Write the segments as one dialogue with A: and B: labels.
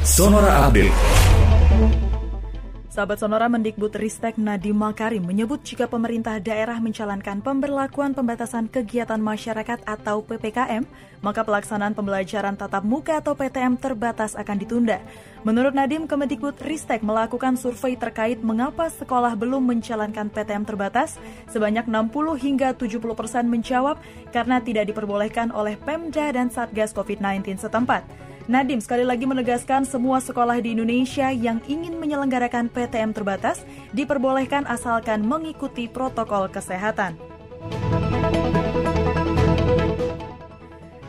A: Sonora Update.
B: Sahabat Sonora Mendikbud Ristek Nadiem Makarim menyebut jika pemerintah daerah mencalonkan pemberlakuan pembatasan kegiatan masyarakat atau PPKM, maka pelaksanaan pembelajaran tatap muka atau PTM terbatas akan ditunda. Menurut Nadiem, Kemendikbud Ristek melakukan survei terkait mengapa sekolah belum mencalonkan PTM terbatas. Sebanyak 60 hingga 70 persen menjawab karena tidak diperbolehkan oleh Pemda dan Satgas COVID-19 setempat. Nadim sekali lagi menegaskan semua sekolah di Indonesia yang ingin menyelenggarakan PTM terbatas diperbolehkan asalkan mengikuti protokol kesehatan.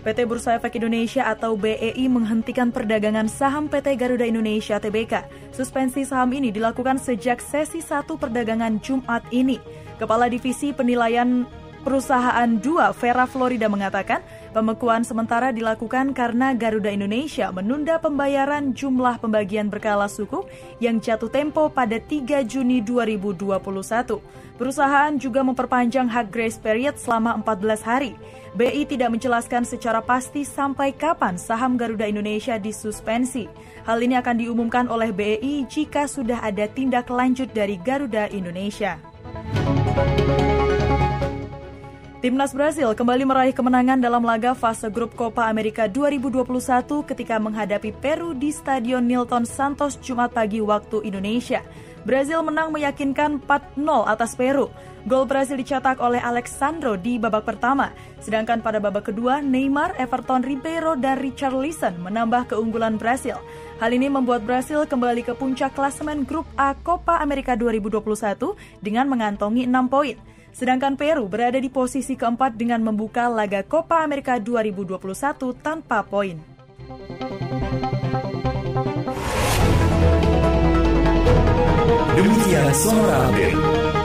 B: PT Bursa Efek Indonesia atau BEI menghentikan perdagangan saham PT Garuda Indonesia Tbk. Suspensi saham ini dilakukan sejak sesi satu perdagangan Jumat ini. Kepala Divisi Penilaian Perusahaan 2 Vera Florida mengatakan, pembekuan sementara dilakukan karena Garuda Indonesia menunda pembayaran jumlah pembagian berkala suku yang jatuh tempo pada 3 Juni 2021. Perusahaan juga memperpanjang hak grace period selama 14 hari. BI tidak menjelaskan secara pasti sampai kapan saham Garuda Indonesia disuspensi. Hal ini akan diumumkan oleh BI jika sudah ada tindak lanjut dari Garuda Indonesia. Timnas Brasil kembali meraih kemenangan dalam laga fase grup Copa America 2021 ketika menghadapi Peru di Stadion Nilton Santos Jumat pagi waktu Indonesia. Brazil menang meyakinkan 4-0 atas Peru. Gol Brazil dicetak oleh Alexandro di babak pertama, sedangkan pada babak kedua Neymar, Everton Ribeiro, dan Richard Leeson menambah keunggulan Brazil. Hal ini membuat Brazil kembali ke puncak klasemen grup A Copa America 2021 dengan mengantongi 6 poin. Sedangkan Peru berada di posisi keempat dengan membuka laga Copa America 2021 tanpa poin.
A: Demikian Sonora Update.